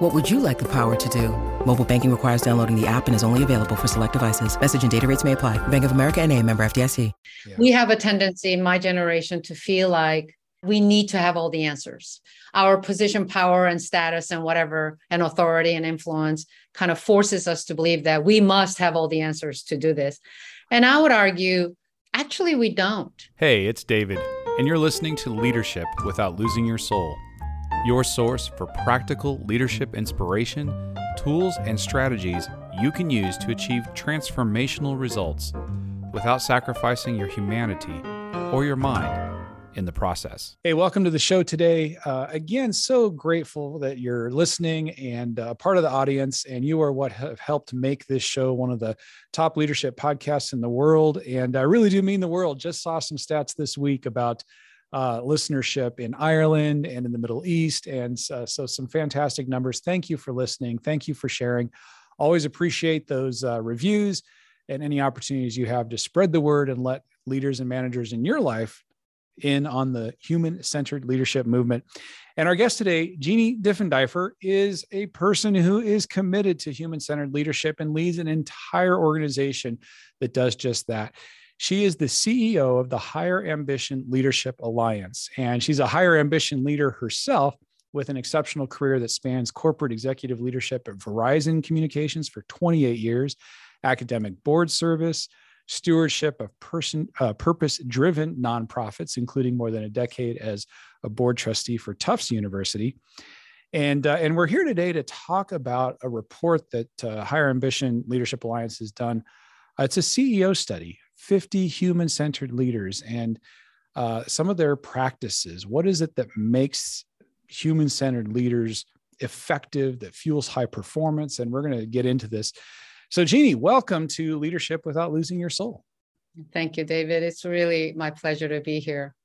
What would you like the power to do? Mobile banking requires downloading the app and is only available for select devices. Message and data rates may apply. Bank of America and a member FDIC. Yeah. We have a tendency in my generation to feel like we need to have all the answers. Our position, power, and status, and whatever, and authority and influence kind of forces us to believe that we must have all the answers to do this. And I would argue, actually, we don't. Hey, it's David, and you're listening to Leadership Without Losing Your Soul, your source for practical leadership inspiration, tools, and strategies you can use to achieve transformational results without sacrificing your humanity or your mind in the process. Hey, welcome to the show today. Uh, again, so grateful that you're listening and uh, part of the audience, and you are what have helped make this show one of the top leadership podcasts in the world. And I really do mean the world. Just saw some stats this week about uh, listenership in Ireland and in the Middle East. And uh, so, some fantastic numbers. Thank you for listening. Thank you for sharing. Always appreciate those uh, reviews and any opportunities you have to spread the word and let leaders and managers in your life in on the human centered leadership movement. And our guest today, Jeannie Diefenderfer, is a person who is committed to human centered leadership and leads an entire organization that does just that. She is the CEO of the Higher Ambition Leadership Alliance, and she's a higher ambition leader herself with an exceptional career that spans corporate executive leadership at Verizon Communications for 28 years, academic board service, stewardship of person uh, purpose-driven nonprofits, including more than a decade as a board trustee for Tufts University. And, uh, and we're here today to talk about a report that uh, Higher Ambition Leadership Alliance has done. Uh, it's a CEO study, 50 human centered leaders, and uh, some of their practices. What is it that makes human centered leaders effective, that fuels high performance? And we're going to get into this so, Jeannie, welcome to Leadership Without Losing Your Soul. Thank you, David. It's really my pleasure to be here.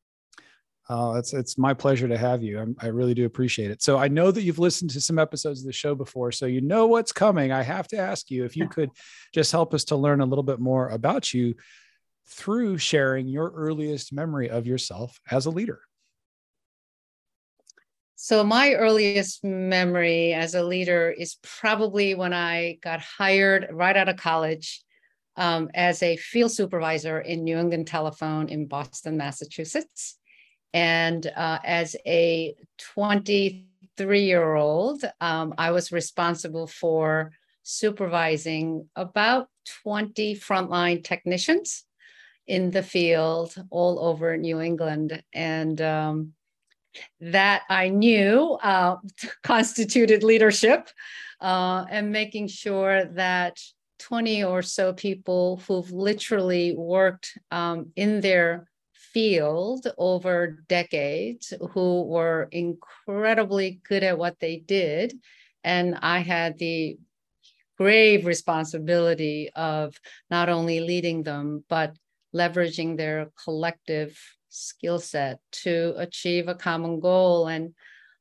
Oh, it's it's my pleasure to have you. I'm, i really do appreciate it. So I know that you've listened to some episodes of the show before, so you know what's coming. I have to ask you if you could just help us to learn a little bit more about you through sharing your earliest memory of yourself as a leader. So, my earliest memory as a leader is probably when I got hired right out of college um, as a field supervisor in New England Telephone in Boston, Massachusetts. And uh, as a 23 year old, um, I was responsible for supervising about 20 frontline technicians in the field all over New England. And um, that I knew uh, constituted leadership uh, and making sure that 20 or so people who've literally worked um, in their field over decades who were incredibly good at what they did. And I had the grave responsibility of not only leading them, but leveraging their collective skill set to achieve a common goal. And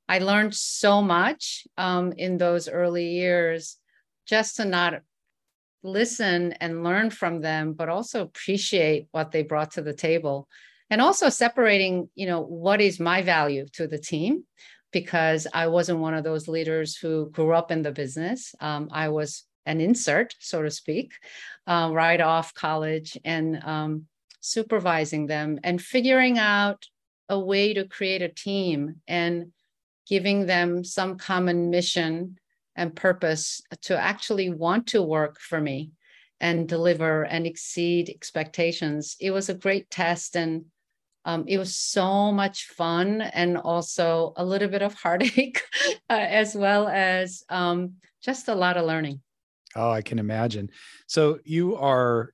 I learned so much um, in those early years just to not listen and learn from them, but also appreciate what they brought to the table. And also separating, you know, what is my value to the team, because I wasn't one of those leaders who grew up in the business. Um, I was an insert, so to speak, uh, right off college. And um, supervising them and figuring out a way to create a team and giving them some common mission and purpose to actually want to work for me and deliver and exceed expectations. It was a great test and um, it was so much fun and also a little bit of heartache, uh, as well as um, just a lot of learning. Oh, I can imagine. So you are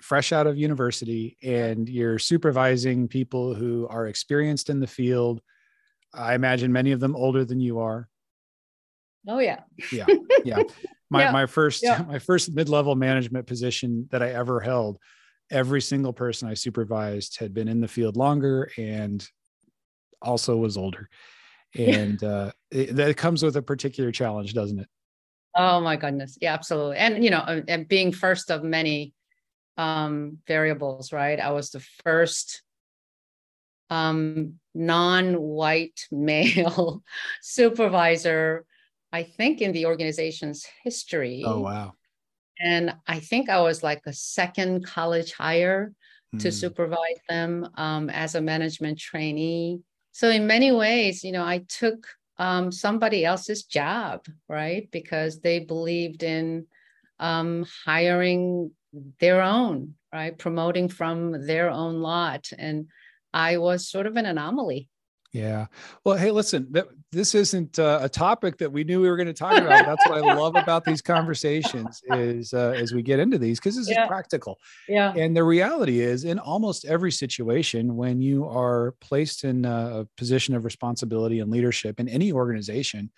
fresh out of university and you're supervising people who are experienced in the field. I imagine many of them older than you are. Oh yeah. Yeah. Yeah. My yeah. my first yeah. my first mid-level management position that I ever held every single person I supervised had been in the field longer and also was older. And uh, it, that comes with a particular challenge, doesn't it? Oh my goodness. Yeah, absolutely. And, you know, and being first of many um, variables, right? I was the first um, non-white male supervisor, I think in the organization's history. Oh, wow. And I think I was like a second college hire mm. to hmm. supervise them um, as a management trainee. So in many ways, you know, I took um, somebody else's job, right? Because they believed in um, hiring their own, right? Promoting from their own lot. And I was sort of an anomaly. Yeah. Well, hey, listen, th- this isn't uh, a topic that we knew we were going to talk about. That's what I love about these conversations is uh, as we get into these because this yeah. is practical. Yeah. And the reality is, in almost every situation, when you are placed in a position of responsibility and leadership in any organization,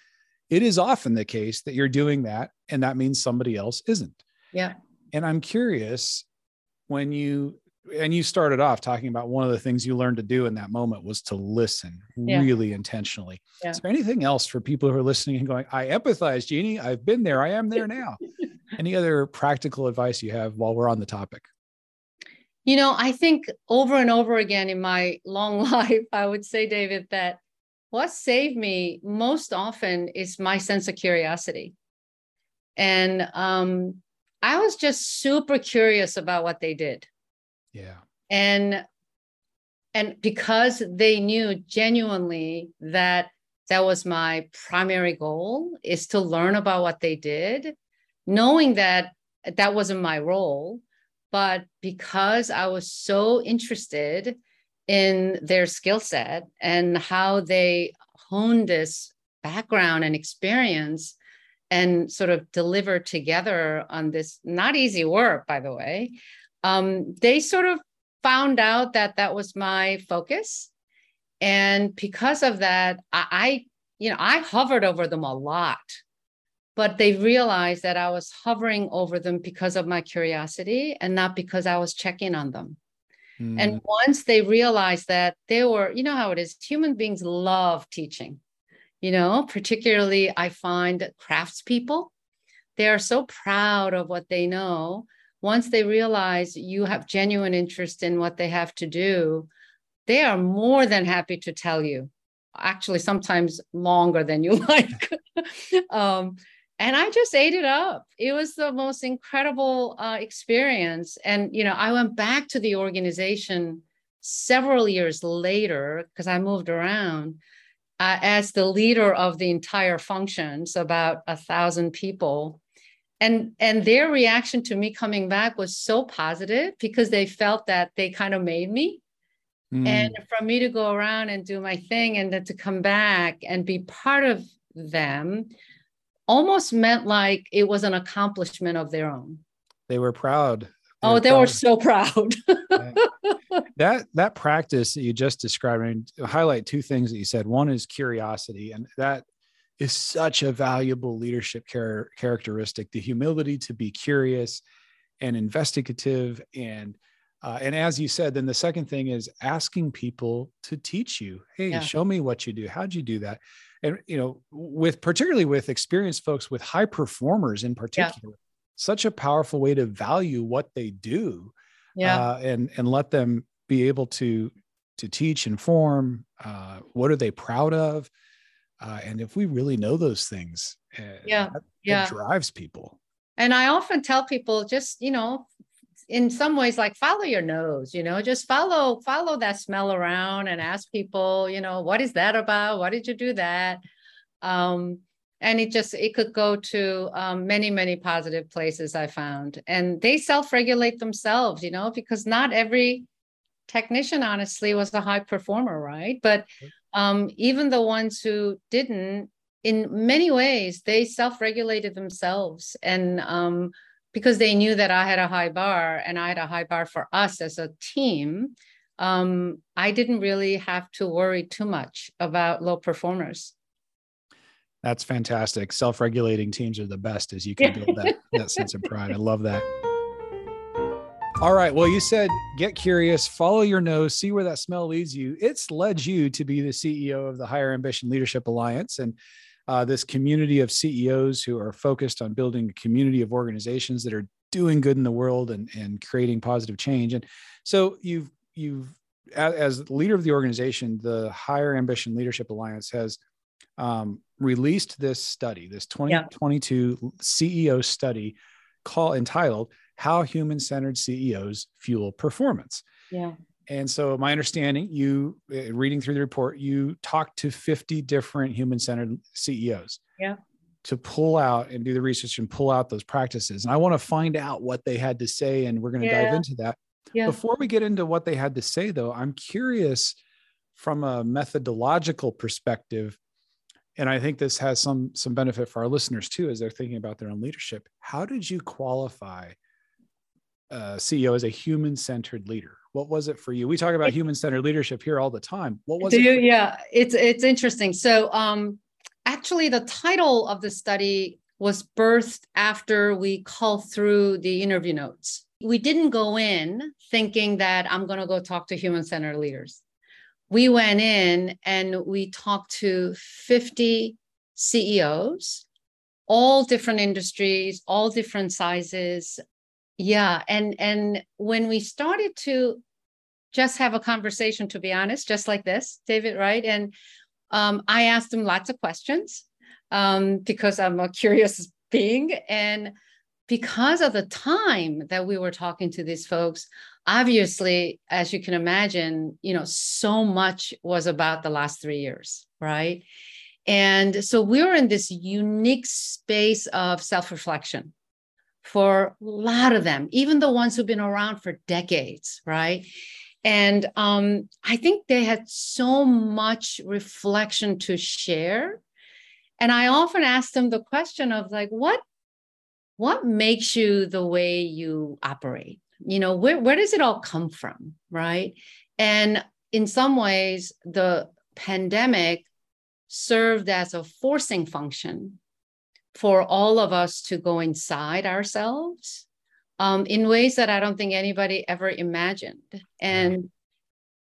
it is often the case that you're doing that, and that means somebody else isn't. Yeah. And I'm curious when you and you started off talking about one of the things you learned to do in that moment was to listen yeah. really intentionally. Yeah. Is there anything else for people who are listening and going, I empathize, Jeannie. I've been there. I am there now. Any other practical advice you have while we're on the topic? You know, I think over and over again in my long life, I would say, David, that what saved me most often is my sense of curiosity. And um, I was just super curious about what they did. Yeah. And and because they knew genuinely that that was my primary goal is to learn about what they did, knowing that that wasn't my role, but because I was so interested in their skill set and how they honed this background and experience and sort of deliver together on this not easy work by the way um, they sort of found out that that was my focus. And because of that, I, I, you know, I hovered over them a lot, but they realized that I was hovering over them because of my curiosity and not because I was checking on them. Mm. And once they realized that they were, you know how it is, human beings love teaching. You know, particularly I find craftspeople, they are so proud of what they know once they realize you have genuine interest in what they have to do, they are more than happy to tell you. Actually, sometimes longer than you like. um, and I just ate it up. It was the most incredible uh, experience. And you know, I went back to the organization several years later because I moved around uh, as the leader of the entire function, so about a thousand people and and their reaction to me coming back was so positive because they felt that they kind of made me. Mm. and for me to go around and do my thing and then to come back and be part of them almost meant like it was an accomplishment of their own. They were proud. They oh were they proud. were so proud. That that practice that you just described and highlight two things that you said. One is curiosity and that is such a valuable leadership char- characteristic the humility to be curious and investigative and uh, and as you said then the second thing is asking people to teach you hey yeah. show me what you do how'd you do that and you know with particularly with experienced folks with high performers in particular yeah. such a powerful way to value what they do yeah uh, and and let them be able to to teach inform uh, what are they proud of uh, and if we really know those things, uh, yeah, that, yeah, drives people. And I often tell people, just you know, in some ways, like follow your nose. You know, just follow follow that smell around and ask people, you know, what is that about? Why did you do that? Um, and it just it could go to um, many many positive places i found and they self-regulate themselves you know because not every technician honestly was a high performer right but um, even the ones who didn't, in many ways, they self regulated themselves. And um, because they knew that I had a high bar and I had a high bar for us as a team, um, I didn't really have to worry too much about low performers. That's fantastic. Self regulating teams are the best as you can build that, that sense of pride. I love that. All right. Well, you said get curious, follow your nose, see where that smell leads you. It's led you to be the CEO of the Higher Ambition Leadership Alliance and uh, this community of CEOs who are focused on building a community of organizations that are doing good in the world and, and creating positive change. And so you've you've as leader of the organization, the Higher Ambition Leadership Alliance has um, released this study, this 2022 yeah. CEO study, call entitled how human centered CEOs fuel performance. Yeah. And so, my understanding, you uh, reading through the report, you talked to 50 different human centered CEOs. Yeah. To pull out and do the research and pull out those practices. And I want to find out what they had to say, and we're going to yeah. dive into that. Yeah. Before we get into what they had to say, though, I'm curious from a methodological perspective and i think this has some some benefit for our listeners too as they're thinking about their own leadership how did you qualify uh, CEO as a human centered leader? What was it for you? We talk about human centered leadership here all the time. What was Do it? You, yeah, it's it's interesting. So, um, actually, the title of the study was birthed after we called through the interview notes. We didn't go in thinking that I'm going to go talk to human centered leaders. We went in and we talked to 50 CEOs, all different industries, all different sizes, yeah and and when we started to just have a conversation to be honest just like this david right? And um, i asked him lots of questions um, because i'm a curious being. And because of the time that we were talking to these folks obviously as you can imagine you know so much was about the last three years right? And so we were in this unique space of self-reflection for a lot of them, even the ones who've been around for decades, right? And um, I think they had so much reflection to share. And I often ask them the question of like, what, what makes you the way you operate? You know, where, where does it all come from? Right. And in some ways, the pandemic served as a forcing function for all of us to go inside ourselves um, in ways that I don't think anybody ever imagined. And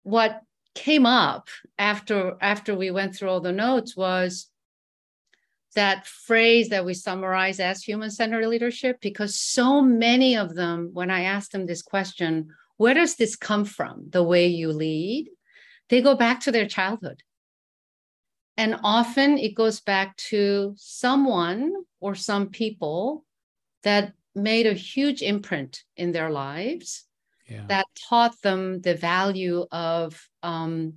what came up after after we went through all the notes was that phrase that we summarize as human-centered leadership because so many of them when i asked them this question where does this come from the way you lead? they go back to their childhood and often it goes back to someone or some people that made a huge imprint in their lives yeah. that taught them the value of um,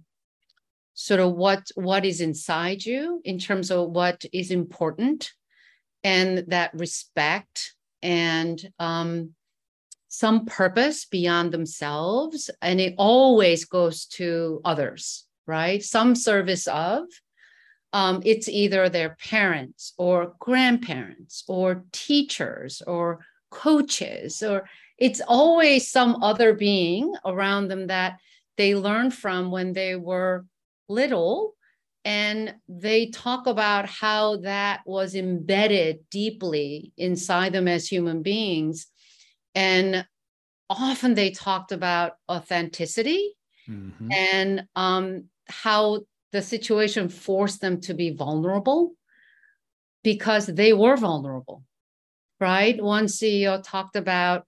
sort of what what is inside you in terms of what is important and that respect and um, some purpose beyond themselves and it always goes to others right some service of um, it's either their parents or grandparents or teachers or coaches or it's always some other being around them that they learned from when they were little and they talk about how that was embedded deeply inside them as human beings and often they talked about authenticity mm-hmm. and um, how the situation forced them to be vulnerable because they were vulnerable, right? One CEO talked about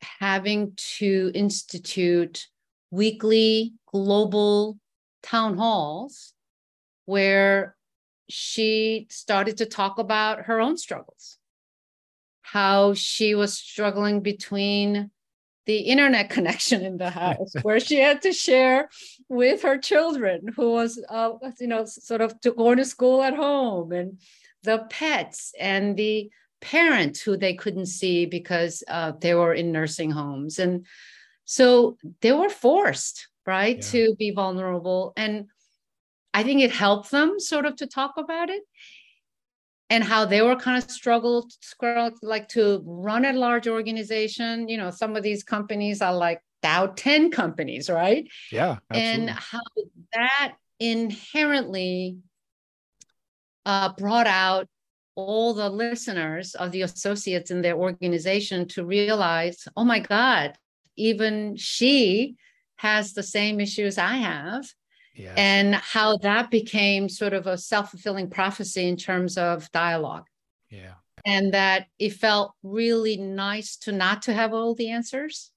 having to institute weekly global town halls where she started to talk about her own struggles, how she was struggling between the internet connection in the house where she had to share with her children who was uh, you know sort of to going to school at home and the pets and the parents who they couldn't see because uh, they were in nursing homes. And so they were forced right yeah. to be vulnerable. And i think it helped them sort of to talk about it and how they were kind of struggled like to run a large organization. You know some of these companies are like dow 10 companies right yeah absolutely. and how that inherently uh, brought out all the listeners of the associates in their organization to realize, oh my God, even she has the same issues I have. Yes. And how that became sort of a self fulfilling prophecy in terms of dialogue. Yeah. And that it felt really nice to not to have all the answers,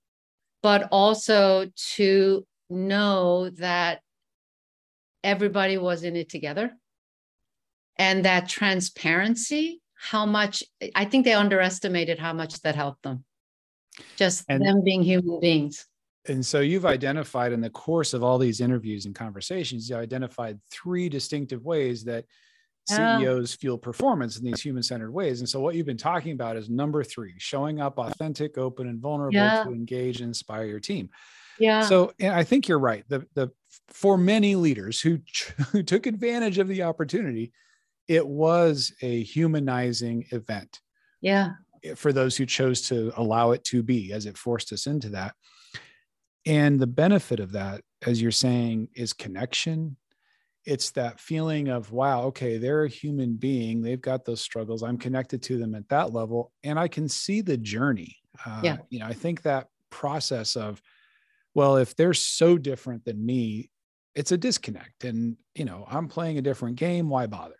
but also to know that everybody was in it together and that transparency how much i think they underestimated how much that helped them just and, them being human beings and so you've identified in the course of all these interviews and conversations you identified three distinctive ways that. CEOs fuel performance in these human centered ways. And so, what you've been talking about is number three showing up authentic, open, and vulnerable yeah. to engage and inspire your team. Yeah. So and I think you're right. The the for many leaders who who took advantage of the opportunity, it was a humanizing event. Yeah. For those who chose to allow it to be, as it forced us into that. And the benefit of that, as you're saying, is connection. It's that feeling of, wow, okay, they're a human being. They've got those struggles. I'm connected to them at that level. And I can see the journey. Uh, yeah. You know, I think that process of, well if they're so different than me it's a disconnect and you know i'm playing a different game why bother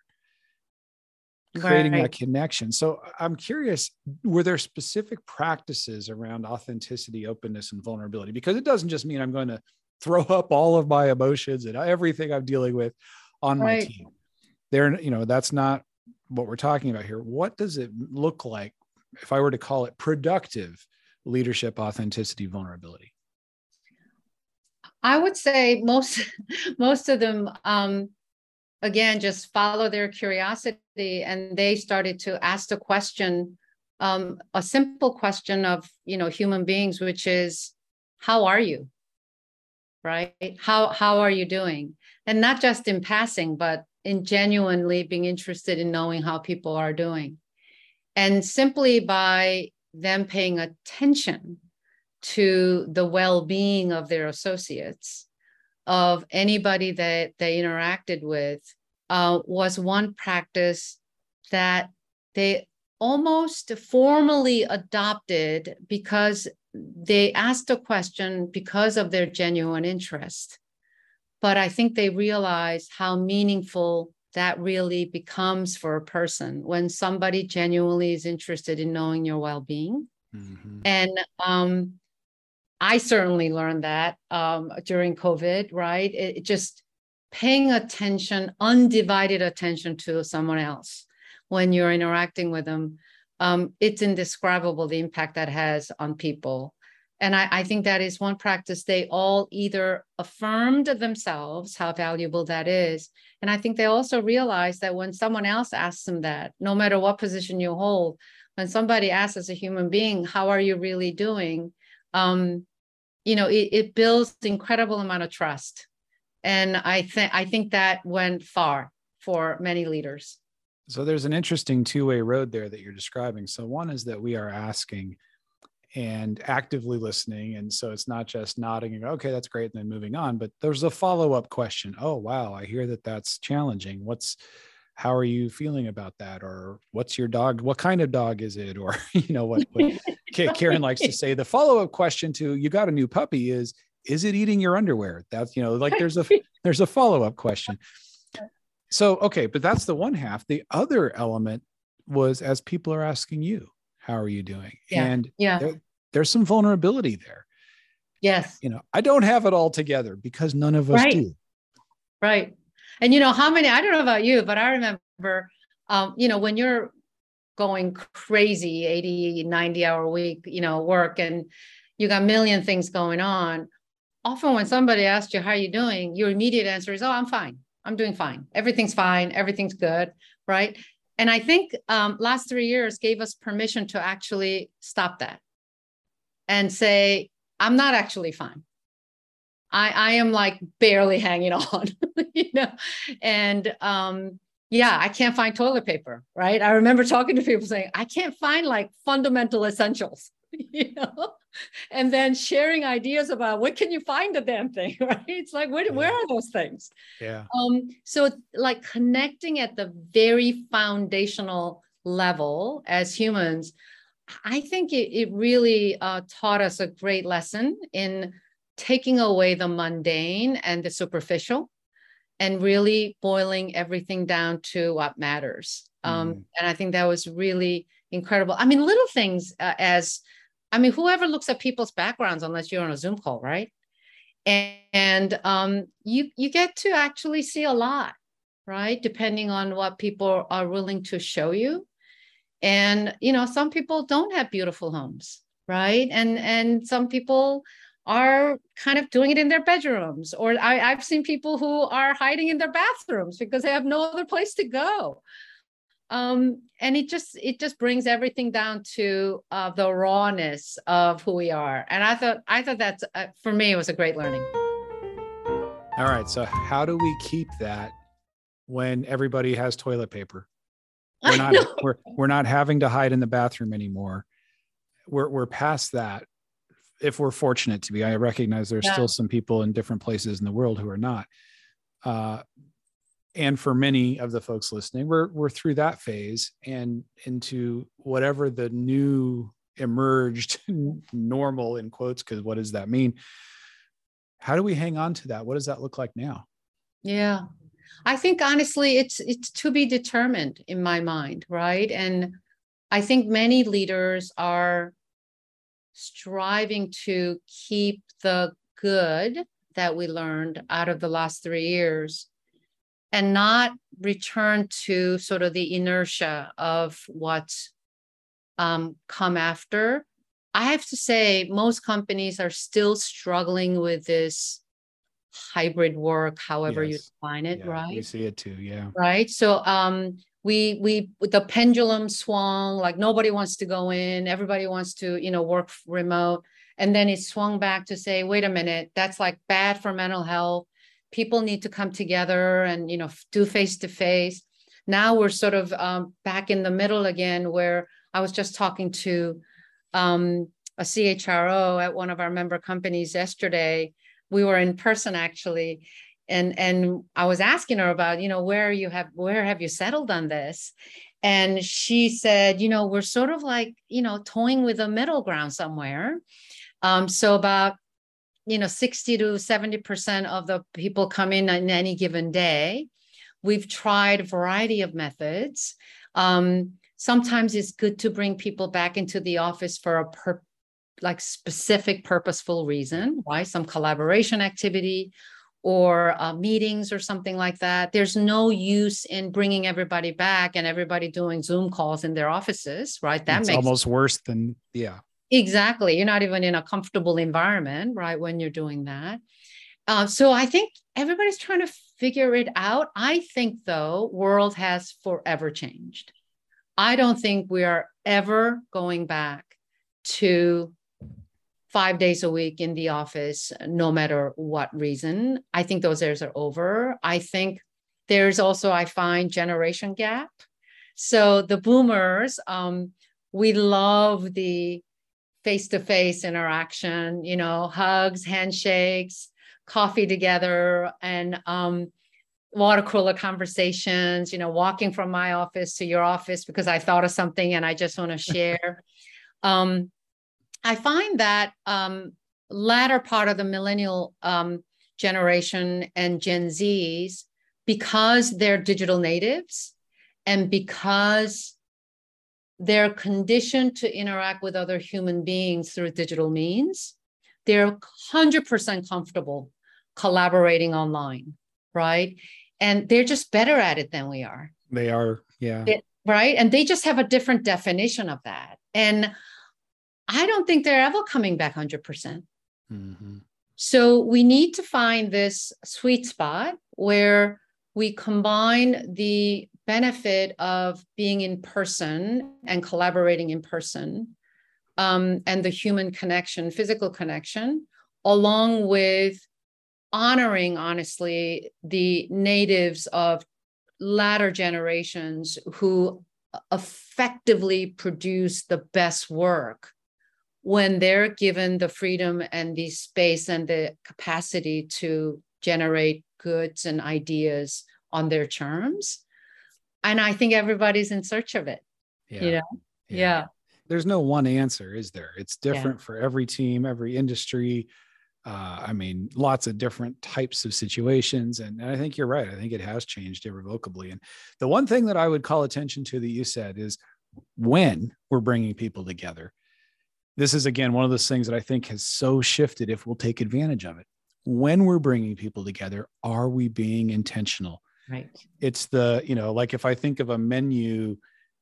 creating right. that connection so i'm curious were there specific practices around authenticity openness and vulnerability because it doesn't just mean i'm going to throw up all of my emotions and everything i'm dealing with on right. my team. There you know that's not what we're talking about here. What does it look like if i were to call it productive leadership authenticity vulnerability? I would say most most of them um, again just follow their curiosity and they started to ask the question um, a simple question of you know human beings which is how are you right? How how are you doing? And not just in passing but in genuinely being interested in knowing how people are doing. And simply by them paying attention to the well-being of their associates of anybody that they interacted with uh, was one practice that they almost formally adopted because they asked a question because of their genuine interest but i think they realized how meaningful that really becomes for a person when somebody genuinely is interested in knowing your well-being mm-hmm. and um, I certainly learned that um, during COVID, right? It, it just paying attention, undivided attention to someone else when you're interacting with them. Um, it's indescribable the impact that has on people. And I, I, think that is one practice they all either affirmed themselves how valuable that is. And I think they also realized that when someone else asks them that, no matter what position you hold, when somebody asks as a human being, how are you really doing? Um, you know it, it builds incredible amount of trust and i think i think that went far for many leaders so there's an interesting two-way road there that you're describing. So one is that we are asking and actively listening and so it's not just nodding and okay that's great and then moving on but there's a follow-up question oh wow i hear that that's challenging. What's how are you feeling about that? or what's your dog what kind of dog is it? or you know what, what karen likes to say. The follow-up question to you got a new puppy is is it eating your underwear? That's you know like there's a there's a follow-up question so okay but that's the one half the other element was as people are asking you how are you doing yeah. and yeah there, there's some vulnerability there yes you know i don't have it all together because none of us right. do right and you know how many, I don't know about you, but I remember, um, you know, when you're going crazy 80, 90 hour week, you know, work and you got a million things going on. Often when somebody asks you, how are you doing? Your immediate answer is, oh, I'm fine. I'm doing fine. Everything's fine. Everything's good. Right. And I think um, last three years gave us permission to actually stop that and say, I'm not actually fine. I, I am like barely hanging on, you know, and um, yeah, I can't find toilet paper, right? I remember talking to people saying, I can't find like fundamental essentials, you know, and then sharing ideas about what can you find the damn thing, right? It's like, where, yeah. where are those things? Yeah. Um, so like connecting at the very foundational level as humans, I think it, it really uh, taught us a great lesson in taking away the mundane and the superficial and really boiling everything down to what matters. Um, mm. And I think that was really incredible. I mean, little things uh, as, I mean, whoever looks at people's backgrounds, unless you're on a Zoom call, right? And, and um, you you get to actually see a lot, right? Depending on what people are willing to show you. And you know, some people don't have beautiful homes, right? And and some people are kind of doing it in their bedrooms or I, have seen people who are hiding in their bathrooms because they have no other place to go um, and it just it just brings everything down to uh, the rawness of who we are and i thought i thought that's uh, for me it was a great learning all right so how do we keep that when everybody has toilet paper we're not we're, we're not having to hide in the bathroom anymore we're, we're past that if we're fortunate to be. I recognize there's yeah. still some people in different places in the world who are not. Uh, and for many of the folks listening, we're we're through that phase and into whatever the new emerged normal in quotes. Because what does that mean? How do we hang on to that? What does that look like now? Yeah, I think honestly, it's it's to be determined in my mind, right? And I think many leaders are striving to keep the good that we learned out of the last three years and not return to sort of the inertia of what's um, come after. I have to say, most companies are still struggling with this hybrid work, however yes. you define it, yeah, right? We see it too, yeah. Right. So um, we we the pendulum swung like nobody wants to go in everybody wants to you know work remote and then it swung back to say wait a minute that's like bad for mental health people need to come together and you know do face to face now we're sort of um, back in the middle again where i was just talking to um, a chro at one of our member companies yesterday we were in person actually and and I was asking her about, you know, where you have where have you settled on this? And she said, you know, we're sort of like, you know, toying with a middle ground somewhere. Um, so about you know 60 to 70% of the people come in on any given day we've tried a variety of methods um, sometimes it's good to bring people back into the office for a per- like specific purposeful reason right some collaboration activity or uh, meetings or something like that. There's no use in bringing everybody back and everybody doing Zoom calls in their offices, right? That it's makes almost worse than yeah. Exactly. You're not even in a comfortable environment, right? When you're doing that. Uh, so I think everybody's trying to figure it out. I think though, world has forever changed. I don't think we are ever going back to five days a week in the office, no matter what reason. I think those days are over. I think there's also, I find, generation gap. So the boomers, um, we love the face-to-face interaction, you know, hugs, handshakes, coffee together, and um, water cooler conversations, you know, walking from my office to your office because I thought of something and I just want to share. um, I find that um, latter part of the millennial um, generation and Gen Zs, because they're digital natives and because they're conditioned to interact with other human beings through digital means, they're 100% comfortable collaborating online, right? And they're just better at it than we are. They are, yeah. They, right. And they just have a different definition of that. And I don't think they're ever coming back 100%. percent mm hmm So we need to find this sweet spot where we combine the benefit of being in person and collaborating in person um, and the human connection, physical connection, along with honoring, honestly, the natives of latter generations who effectively produce the best work when they're given the freedom and the space and the capacity to generate goods and ideas on their terms. And I think everybody's in search of it. Yeah. You know? yeah. yeah. There's no one answer, is there? It's different yeah. for every team, every industry. Uh, I mean, lots of different types of situations. And, and I think you're right. I think it has changed irrevocably. And the one thing that I would call attention to that you said is when we're bringing people together. This is again one of those things that I think has so shifted if we'll take advantage of it. When we're bringing people together, are we being intentional? Right. It's the, you know, like if I think of a menu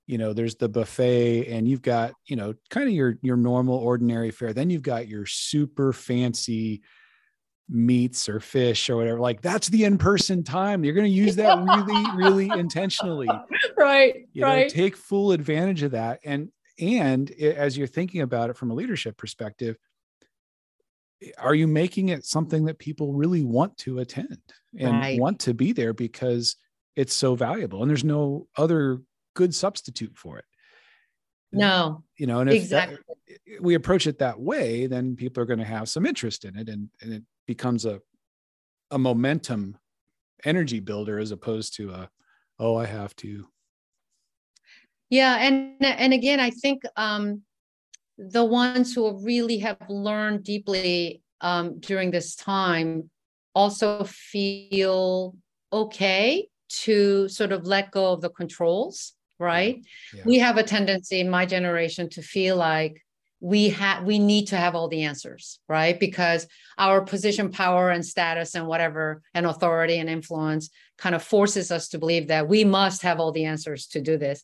you know there's the buffet and you've got you know kind of your your normal ordinary fare. Then you've got your super fancy meats or fish or whatever. Like that's the in-person time. You're going to use that really really intentionally. Right you right. know, take full advantage of that. And and as you're thinking about it from a leadership perspective are you making it something that people really want to attend and right. want to be there because it's so valuable and there's no other good substitute for it. No. You know, and if exactly. that, we approach it that way, then people are going to have some interest in it and, and it becomes a a momentum energy builder as opposed to a oh I have to. Yeah, and and again, I think um the ones who really have learned deeply um, during this time also feel okay to sort of let go of the controls right? Yeah. We have a tendency in my generation to feel like we have we need to have all the answers, right? Because our position, power, and status, and whatever, and authority and influence kind of forces us to believe that we must have all the answers to do this.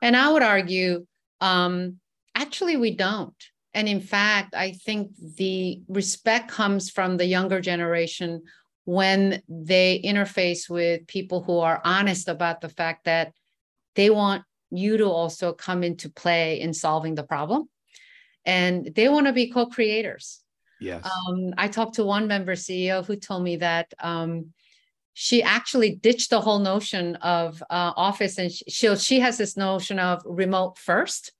And I would argue, um, actually, we don't. And in fact, I think the respect comes from the younger generation when they interface with people who are honest about the fact that they want you to also come into play in solving the problem. And they want to be co-creators. Yes. Um, i talked to one member ceo who told me that um, she actually ditched the whole notion of uh, office and she, she has this notion of remote first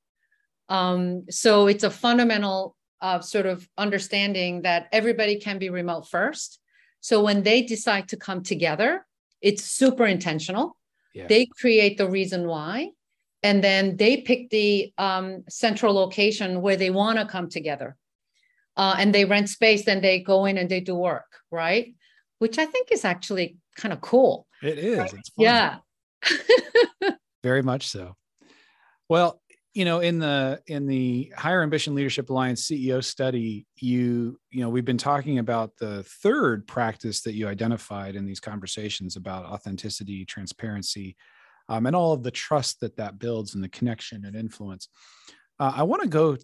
um, so it's a fundamental uh, sort of understanding that everybody can be remote first so when they decide to come together it's super intentional yeah. They create the reason why, and then they pick the um, central location where they want to come together. Uh, and they rent space, then they go in and they do work, right? Which I think is actually kind of cool. It is. Right? yeah. Very much so. Well, you know in the in the higher ambition leadership alliance ceo study you you know we've been talking about the third practice that you identified in these conversations about authenticity transparency um, and all of the trust that that builds and the connection and influence. Uh, i want to go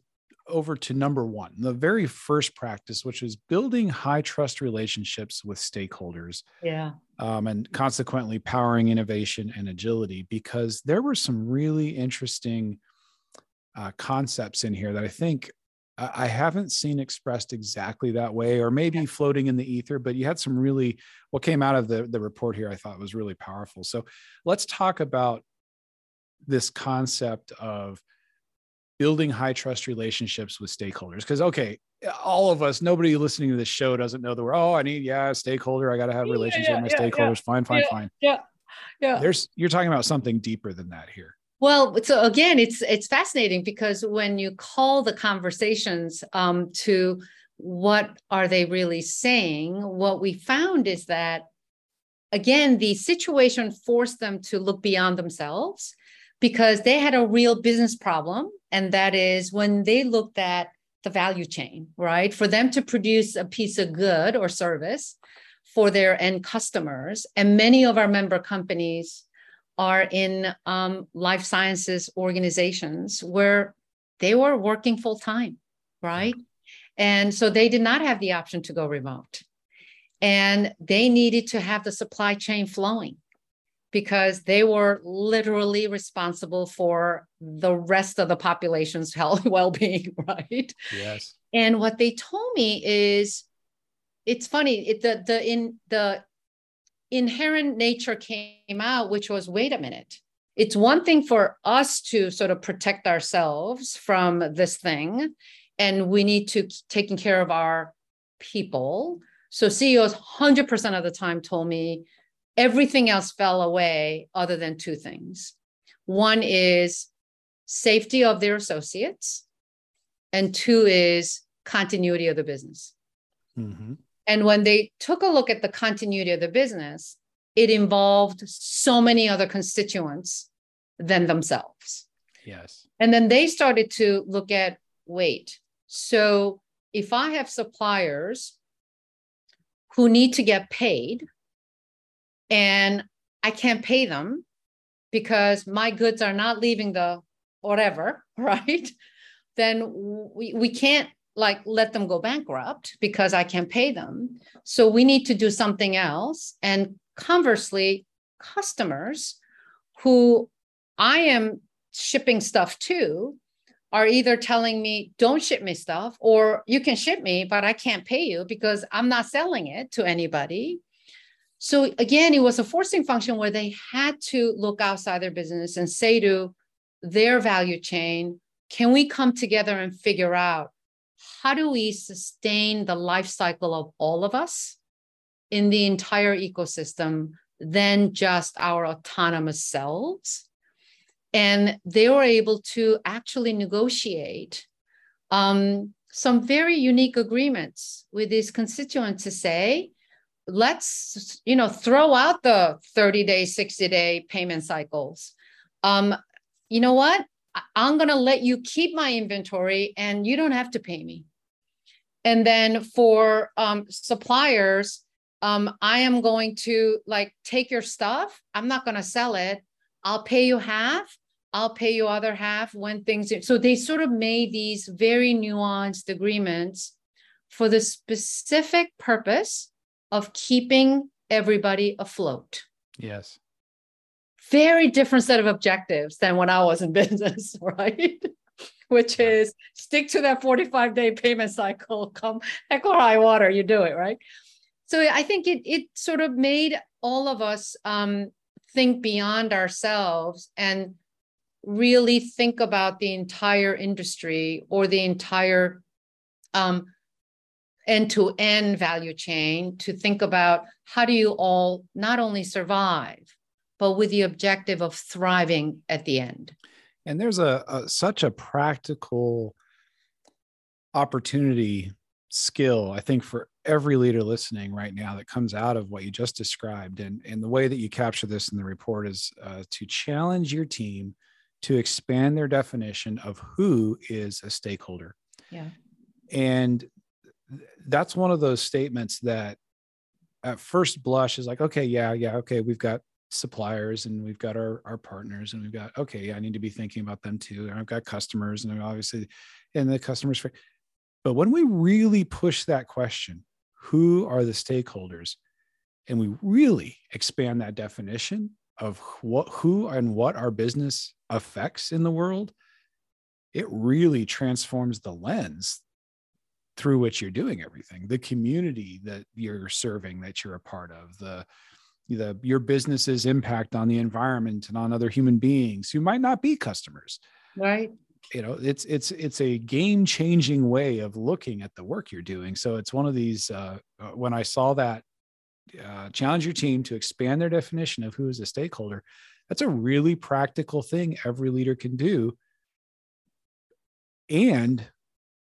over to number one the very first practice which is building high trust relationships with stakeholders yeah. um, and consequently powering innovation and agility because there were some really interesting uh, concepts in here that I think I haven't seen expressed exactly that way, or maybe floating in the ether, but you had some really, what came out of the, the report here, I thought was really powerful. So let's talk about this concept of building high trust relationships with stakeholders. Because, okay, all of us, nobody listening to this show doesn't know that we're, oh, I need, yeah, stakeholder. I got to have relationship yeah, yeah, with my yeah, stakeholders. Fine, fine, fine. Yeah. Yeah. There's, you're talking about something deeper than that here. Well, so again, it's it's fascinating because when you call the conversations um, to what are they really saying, what we found is that again, the situation forced them to look beyond themselves because they had a real business problem, and that is when they looked at the value chain, right? For them to produce a piece of good or service for their end customers, and many of our member companies are in um, life sciences organizations where they were working full time, right? And so they did not have the option to go remote. And they needed to have the supply chain flowing because they were literally responsible for the rest of the population's health well-being right yes and what they told me is it's funny it, the the in the inherent nature came out, which was wait a minute. It's one thing for us to sort of protect ourselves from this thing, and we need to taking care of our people. So CEOs 100% of the time told me everything else fell away other than two things. One is safety of their associates, and two is continuity of the business. Mm-hmm. And when they took a look at the continuity of the business, it involved so many other constituents than themselves. Yes. And then they started to look at wait, so if I have suppliers who need to get paid and I can't pay them because my goods are not leaving the whatever, right? Then we, we can't like let them go bankrupt because I can't pay them. So we need to do something else. And conversely, customers who I am shipping stuff to are either telling me, don't ship me stuff, or you can ship me, but I can't pay you because I'm not selling it to anybody. So again, it was a forcing function where they had to look outside their business and say to their value chain, can we come together and figure out how do we sustain the life cycle of all of us in the entire ecosystem than just our autonomous selves? And they were able to actually negotiate um, some very unique agreements with these constituents to say, let's you know throw out the 30 day 60 day payment cycles um you know what i'm going to let you keep my inventory and you don't have to pay me and then for um, suppliers um, i am going to like take your stuff i'm not going to sell it i'll pay you half I'll pay you other half when things so they sort of made these very nuanced agreements for the specific purpose of keeping everybody afloat. Yes. Very different set of objectives than when I was in business, right? Which is stick to that 45 day payment cycle, come heck or high water, you do it, right? So I think it it sort of made all of us um, think beyond ourselves and really think about the entire industry or the entire um, end-to-end value chain to think about how do you all not only survive but with the objective of thriving at the end and there's a, a such a practical opportunity skill i think for every leader listening right now that comes out of what you just described and, and the way that you capture this in the report is uh, to challenge your team to expand their definition of who is a stakeholder. Yeah. And that's one of those statements that at first blush is like, okay, yeah, yeah, okay, we've got suppliers and we've got our, our partners and we've got, okay, I need to be thinking about them too. And I've got customers and obviously, and the customers. But when we really push that question, who are the stakeholders? And we really expand that definition of what, who and what our business affects in the world, it really transforms the lens through which you're doing everything the community that you're serving that you're a part of the the your business's impact on the environment and on other human beings who might not be customers right you know it's it's it's a game changing way of looking at the work you're doing so it's one of these uh, uh, when i saw that uh, challenge your team to expand their definition of who is a stakeholder that's a really practical thing every leader can do. And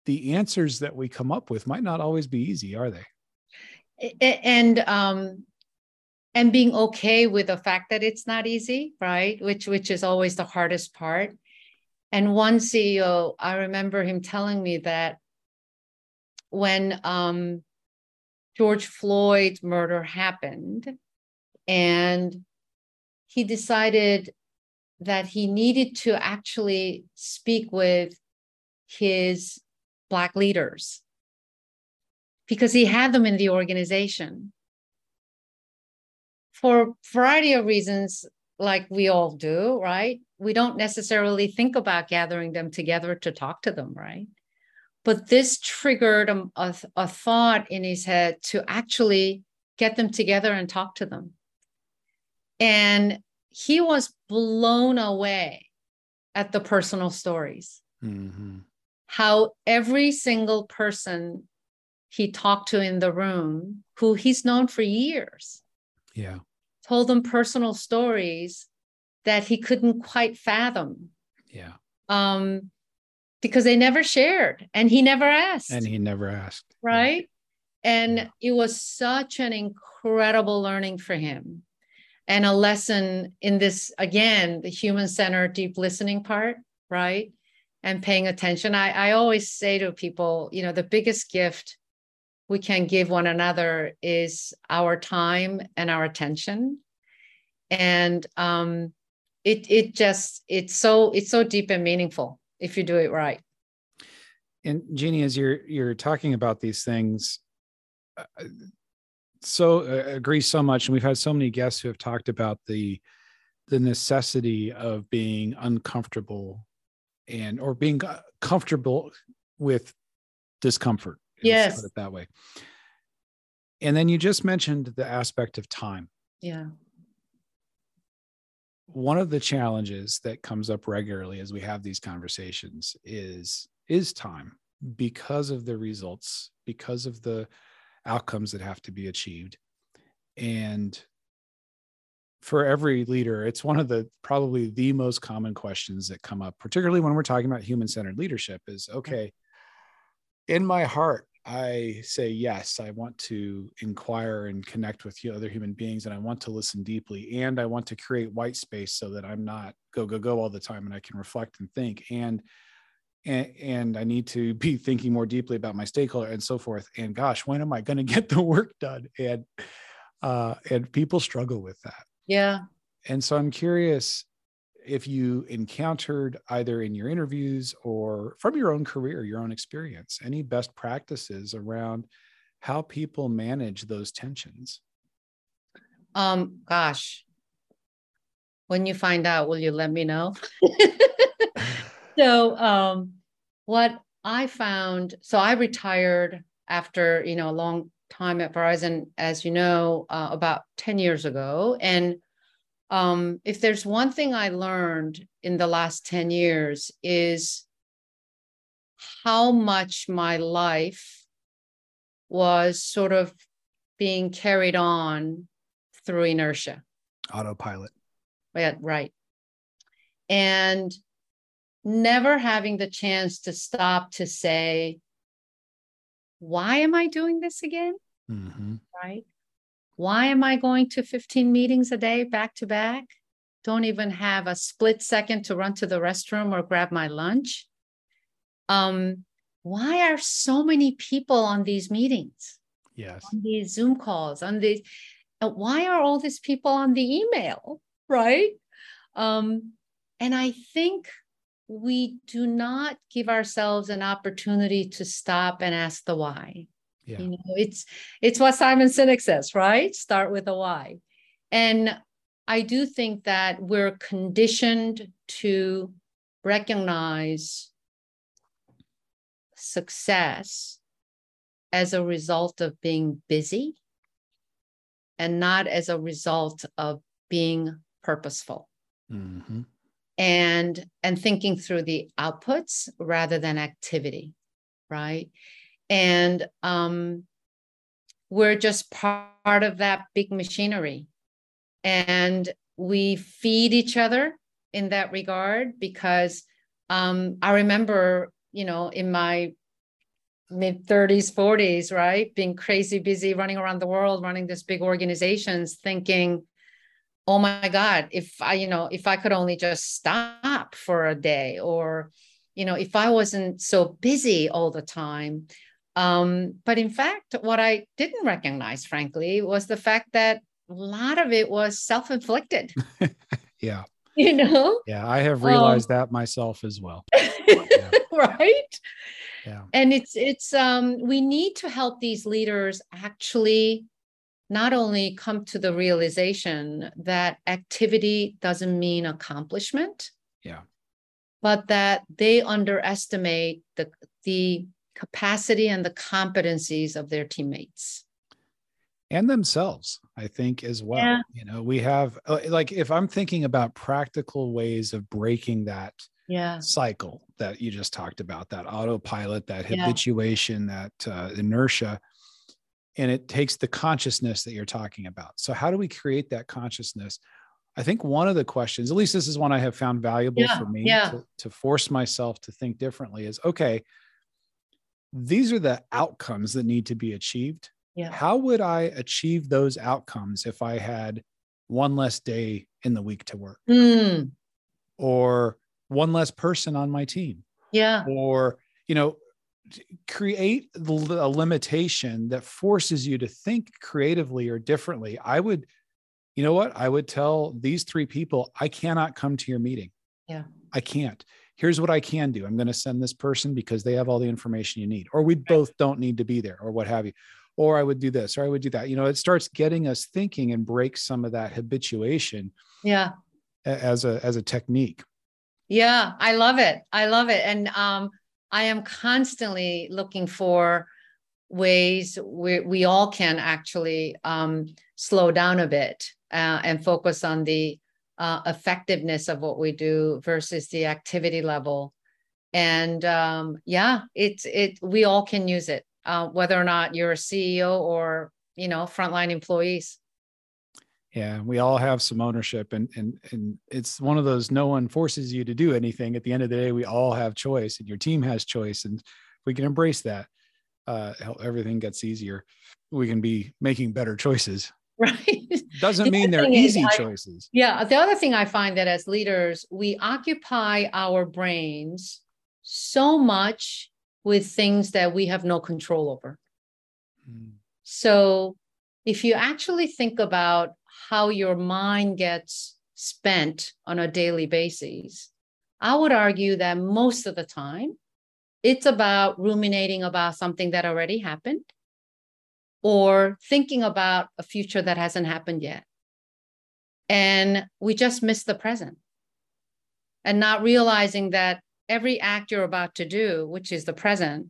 the answers that we come up with might not always be easy, are they? And um and being okay with the fact that it's not easy, right? Which which is always the hardest part. And one CEO, I remember him telling me that when um, George Floyd's murder happened, and he decided that he needed to actually speak with his Black leaders because he had them in the organization for a variety of reasons, like we all do, right? We don't necessarily think about gathering them together to talk to them, right? But this triggered a, a, a thought in his head to actually get them together and talk to them. And he was blown away at the personal stories. Mm-hmm. How every single person he talked to in the room, who he's known for years, yeah, told them personal stories that he couldn't quite fathom. Yeah. um, because they never shared and he never asked. And he never asked. Right. Yeah. And yeah. it was such an incredible learning for him and a lesson in this, again, the human centered deep listening part. Right. And paying attention. I, I always say to people, you know, the biggest gift we can give one another is our time and our attention. And um, it it just it's so it's so deep and meaningful if you do it right. And jeannie as you're you're talking about these things uh, so uh, agree so much. And we've had so many guests who have talked about the the necessity of being uncomfortable and or being uh, comfortable with discomfort yes. Put it that way. And then you just mentioned the aspect of time. Yeah. One of the challenges that comes up regularly as we have these conversations is is time because of the results because of the outcomes that have to be achieved. And for every leader it's one of the probably the most common questions that come up particularly when we're talking about human centered leadership is okay in my heart I say yes, I want to inquire and connect with other human beings, and I want to listen deeply, and I want to create white space so that I'm not go go go all the time, and I can reflect and think, and and, and I need to be thinking more deeply about my stakeholder and so forth. And gosh, when am I going to get the work done? And uh, and people struggle with that. Yeah. And so I'm curious if you encountered either in your interviews or from your own career, your own experience, any best practices around how people manage those tensions? Um, gosh, when you find out, will you let me know? so, um, what I found, so I retired after you know a long time at Verizon, as you know, uh, about ten years ago, and um, if there's one thing I learned in the last 10 years is how much my life was sort of being carried on through inertia. Autopilot. Yeah, right. And never having the chance to stop to say, why am I doing this again? Mm-hmm. Right. Why am I going to 15 meetings a day back to back? Don't even have a split second to run to the restroom or grab my lunch. Um, why are so many people on these meetings? Yes. On these Zoom calls, on these, why are all these people on the email? Right. Um, and I think we do not give ourselves an opportunity to stop and ask the why. Yeah. You know, it's it's what Simon Sinek says, right? Start with a why. And I do think that we're conditioned to recognize success as a result of being busy and not as a result of being purposeful mm-hmm. and and thinking through the outputs rather than activity right and um, we're just part of that big machinery. And we feed each other in that regard because um, i remember you know in my mid 30s 40s right being crazy busy running around the world running this big organizations thinking oh my god if i you know if i could only just stop for a day or you know if i wasn't so busy all the time um, but in fact, what I didn't recognize, frankly, was the fact that a lot of it was self inflicted. yeah. You know? Yeah. I have realized um, that myself as well. yeah. Right. Yeah. And it's, it's, um, we need to help these leaders actually not only come to the realization that activity doesn't mean accomplishment. Yeah. But that they underestimate the, the capacity and the competencies of their teammates and themselves i think as well yeah. you know we have uh, like if i'm thinking about practical ways of breaking that yeah. cycle that you just talked about that autopilot that habituation yeah. that uh, inertia and it takes the consciousness that you're talking about so how do we create that consciousness I think one of the questions, at least this is one I have found valuable Yeah, for me to, to force myself to think differently is okay, these are the outcomes that need to be achieved. Yeah. How would I achieve those outcomes if I had one less day in the week to work Mm, or one less person on my team? yeah. or you know create the a limitation that forces you to think creatively or differently i would you know what i would tell these three people i cannot come to your meeting Yeah. i can't here's what i can do i'm going to send this person because they have all the information you need or we both don't need to be there or what have you or i would do this or i would do that you know it starts getting us thinking and breaks some of that habituation Yeah. as a as a technique Yeah, I love it. I love it. And um, I am constantly looking for ways where we all can actually um, slow down a bit uh, and focus on the uh, effectiveness of what we do versus the activity level. And um, yeah, it's it. We all can use it, uh, whether or not you're a CEO or you know frontline employees. Yeah, we all have some ownership and and and it's one of those no one forces you to do anything. At the end of the day, we all have choice and your team has choice. And if we can embrace that, uh everything gets easier. We can be making better choices. Right. Doesn't The mean they're easy I- choices. Yeah. The other thing I find that as leaders, we occupy our brains so much with things that we have no control over. Mm, So if you actually think about how your mind gets spent on a daily basis, I would argue that most of the time it's about ruminating about something that already happened or thinking about a future that hasn't happened yet. And we just miss the present and not realizing that every act you're about to do, which is the present,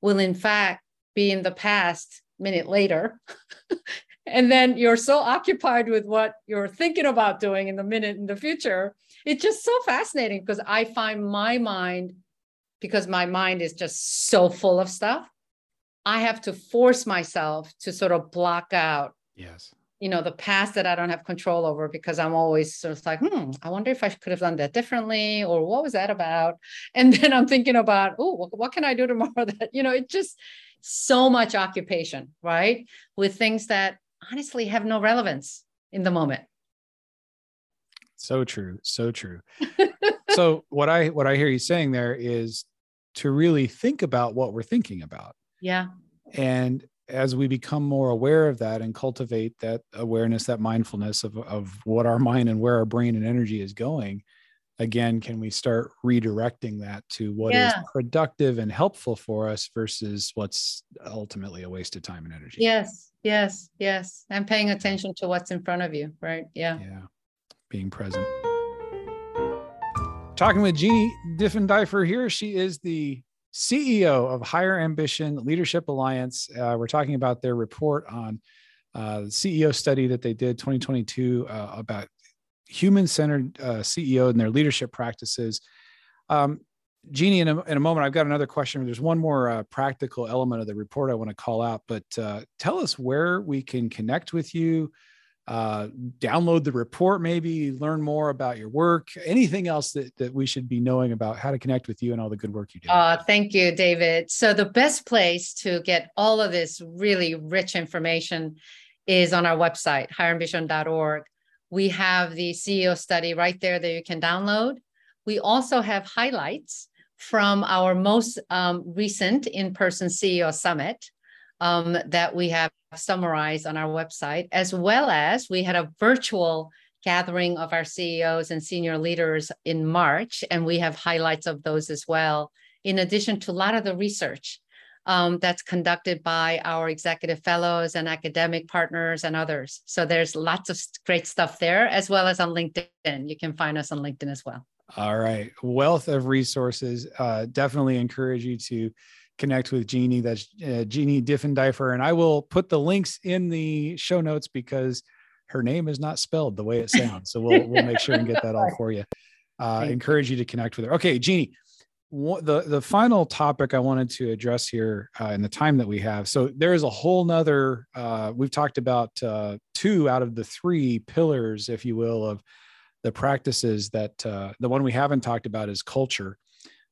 will in fact be in the past minute later. and then you're so occupied with what you're thinking about doing in the minute in the future. It's just so fascinating because I find my mind, because my mind is just so full of stuff, I have to force myself to sort of block out Yes. you know the past that i don't have control over because i'm always sort of like hmm i wonder if i could have done that differently or what was that about and then i'm thinking about oh what, what can i do tomorrow that you know it just so much occupation right with things that honestly have no relevance in the moment So true. So true. so what I what I hear you saying there is to really think about what we're thinking about. Yeah. And as we become more aware of that and cultivate that awareness that mindfulness of, of what our mind and where our brain and energy is going again can we start redirecting that to what is Yeah. productive and helpful for us versus what's ultimately a waste of time and energy? Yes yes yes. And paying attention to what's in front of you right? Yeah. Yeah. Being present. Talking with jeannie Diefenderfer here. She is the ceo of higher ambition leadership alliance uh, we're talking about their report on uh, the ceo study that they did 2022 uh, about human-centered uh, ceo and their leadership practices. Um, jeannie in a, in a moment i've got another question. There's one more uh, practical element of the report i want to call out but uh, tell us where we can connect with you uh, download the report, maybe learn more about your work, anything else that, that we should be knowing about how to connect with you and all the good work you do. Uh, thank you, David. So the best place to get all of this really rich information is on our website, higherambition.org. We have the CEO study right there that you can download. We also have highlights from our most um, recent in-person CEO summit um, that we have summarized on our website, as well as we had a virtual gathering of our CEOs and senior leaders in March, and we have highlights of those as well, in addition to a lot of the research um, that's conducted by our executive fellows and academic partners and others. So there's lots of great stuff there, as well as on LinkedIn. You can find us on LinkedIn as well. All right. Wealth of resources. Uh, definitely encourage you to connect with Jeannie. That's uh, Jeannie Diefenderfer. And I will put the links in the show notes because her name is not spelled the way it sounds. So we'll, we'll make sure and get that all for you. Uh, encourage you to connect with her. Okay, Jeannie, the the final topic I wanted to address here uh, in the time that we have. So there is a whole nother. Uh, we've talked about uh, two out of the three pillars, if you will, of the practices that uh, the one we haven't talked about is culture,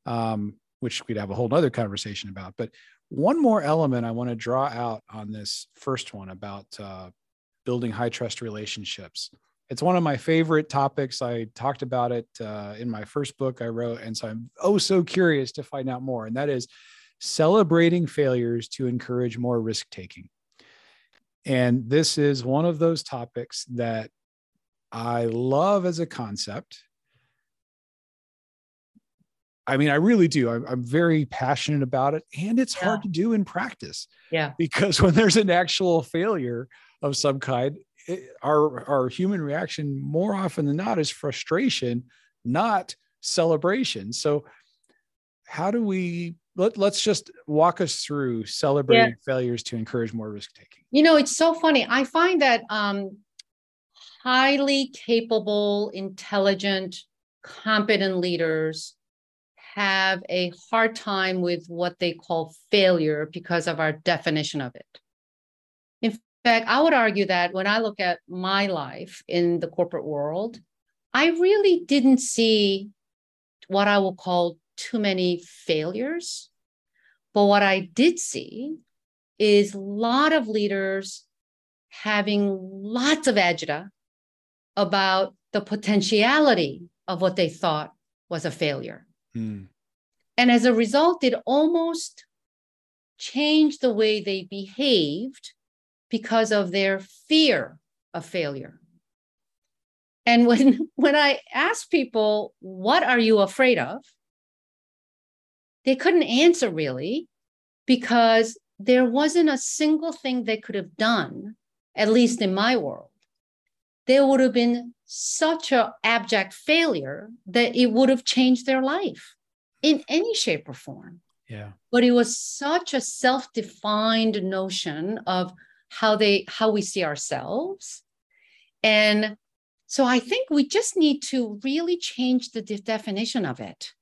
um, which we'd have a whole nother conversation about. But one more element I want to draw out on this first one about uh, building high trust relationships it's one of my favorite topics. I talked about it uh, in my first book I wrote. And so I'm oh so curious to find out more. And that is celebrating failures to encourage more risk taking. And this is one of those topics that I love as a concept. I mean, I really do. I'm, I'm very passionate about it, and it's yeah. hard to do in practice. Yeah. Because when there's an actual failure of some kind, our our human reaction more often than not is frustration not celebration so how do we let, let's just walk us through celebrating yeah. failures to encourage more risk taking you know it's so funny i find that um highly capable intelligent competent leaders have a hard time with what they call failure because of our definition of it In fact, I would argue that when I look at my life in the corporate world, I really didn't see what I will call too many failures. But what I did see is a lot of leaders having lots of agita about the potentiality of what they thought was a failure. Hmm. And as a result, it almost changed the way they behaved because of their fear of failure. And when, when I ask people, what are you afraid of? They couldn't answer really because there wasn't a single thing they could have done, at least in my world. There would have been such an abject failure that it would have changed their life in any shape or form. Yeah. But it was such a self defined notion of how they how we see ourselves. And so i think we just need to really change the de- definition of it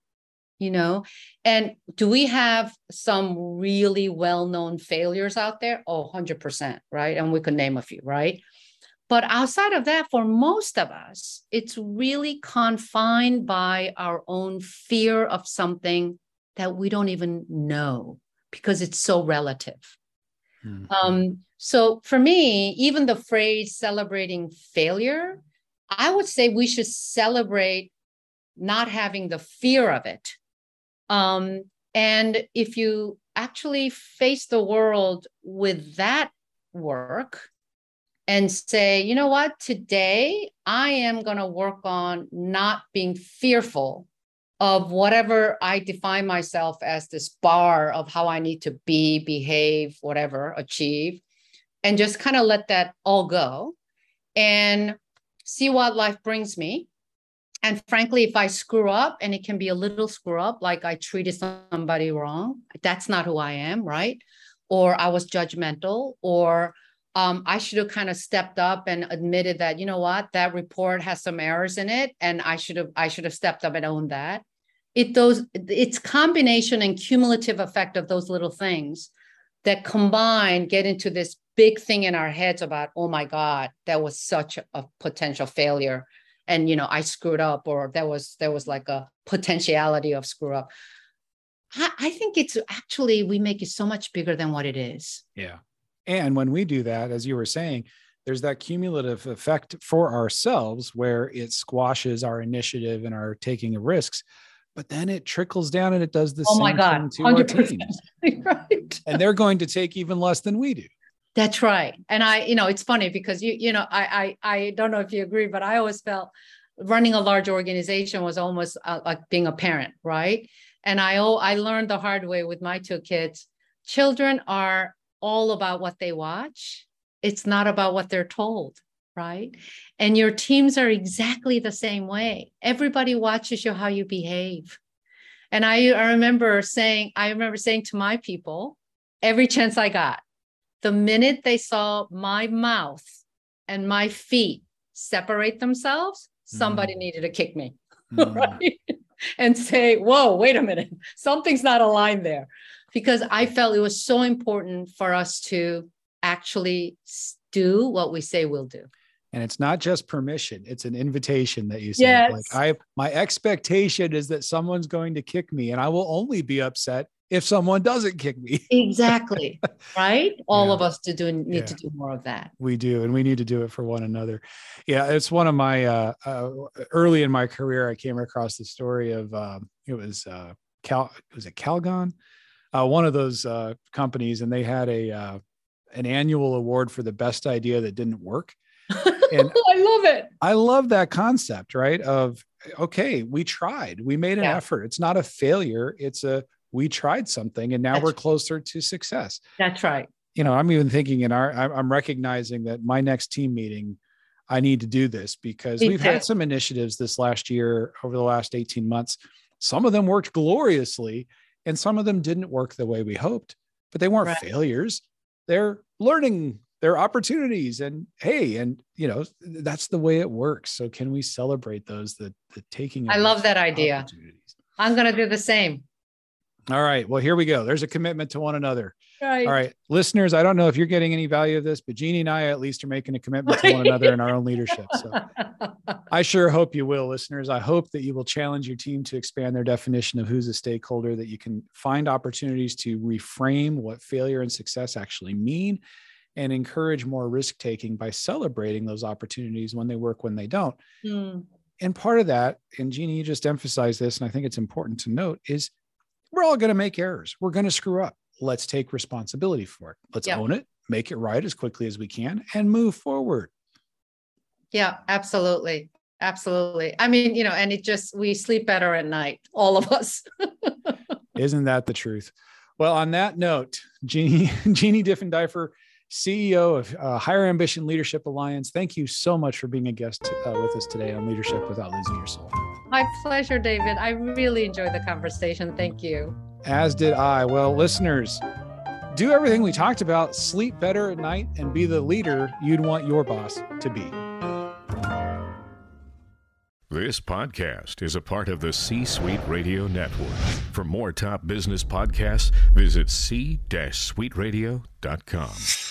you know? And do we have some really well-known failures out there? Oh 100% right? And we could name a few right but outside of that for most of us it's really confined by our own fear of something that we don't even know because it's so relative mm-hmm. um, so for me, even the phrase celebrating failure, I would say we should celebrate not having the fear of it. Um, and if you actually face the world with that work and say, you know what, today I am going to work on not being fearful of whatever I define myself as this bar of how I need to be, behave, whatever, achieve and just kind of let that all go and see what life brings me. And frankly, if I screw up and it can be a little screw up, like I treated somebody wrong, that's not who I am, right? Or I was judgmental, or um, I should have kind of stepped up and admitted that, you know what, that report has some errors in it, and I should have I should have stepped up and owned that. It those it's combination and cumulative effect of those little things that combine get into this big thing in our heads about oh my god that was such a potential failure and you know i screwed up or there was there was like a potentiality of screw up. I, I think it's actually we make it so much bigger than what it is. Yeah and when we do that as you were saying there's that cumulative effect for ourselves where it squashes our initiative and our taking of risks but then it trickles down and it does the oh same my God, thing to 100%. our teams. right. And they're going to take even less than we do. That's right. And I, you know, it's funny because you, you know, I, I, I don't know if you agree, but I always felt running a large organization was almost uh, like being a parent, right? And I, oh, I learned the hard way with my two kids. Children are all about what they watch. It's not about what they're told, right? And your teams are exactly the same way. Everybody watches you how you behave. And I, I remember saying, I remember saying to my people every chance I got, the minute they saw my mouth and my feet separate themselves, somebody mm. needed to kick me. Mm. right? and say, whoa, wait a minute, something's not aligned there. Because I felt it was so important for us to actually do what we say we'll do. And it's not just permission, it's an invitation that you say. Yes. Like I my expectation is that someone's going to kick me, and I will only be upset if someone doesn't kick me. Exactly. right? All Yeah. of us to do need Yeah. to do more of that. we do and we need to do it for one another yeah it's one of my uh, uh early in my career i came across the story of um it was uh cal was it calgon uh one of those uh companies and they had a uh an annual award for the best idea that didn't work And- I love it. i love that concept right of okay we tried we made an Yeah. effort it's not a failure it's a we tried something and now That's we're right. closer to success That's right. you know, I'm even thinking in our, I'm recognizing that my next team meeting, I need to do this because Me we've had some initiatives this last year over the last 18 months. Some of them worked gloriously and some of them didn't work the way we hoped, but they weren't Right. failures. They're learning, they're opportunities. And hey, and you know, that's the way it works. So can we celebrate those, the, the taking I love that idea. I'm going to do the same. All right. Well, here we go. There's a commitment to one another. Right. All right, listeners, I don't know if you're getting any value of this, but Jeannie and I at least are making a commitment to one another in our own leadership. So I sure hope you will, listeners. I hope that you will challenge your team to expand their definition of who's a stakeholder, that you can find opportunities to reframe what failure and success actually mean and encourage more risk taking by celebrating those opportunities when they work, when they don't. Hmm. And part of that, and Jeannie, you just emphasized this, and I think it's important to note, is we're all going to make errors. We're going to screw up. Let's take responsibility for it. Let's Yeah. own it, make it right as quickly as we can, and move forward. Yeah, absolutely. Absolutely. I mean, you know, and it just, we sleep better at night, all of us. Isn't that the truth? Well, on that note, Jeannie, Jeannie Diefenderfer, CEO of uh, Higher Ambition Leadership Alliance, thank you so much for being a guest uh, with us today on Leadership Without Losing Your Soul. My pleasure, David. I really enjoyed the conversation. Thank you. As did I. Well, listeners, do everything we talked about, sleep better at night, and be the leader you'd want your boss to be. This podcast is a part of the C Suite Radio Network. For more top business podcasts, visit c-suiteradio.com.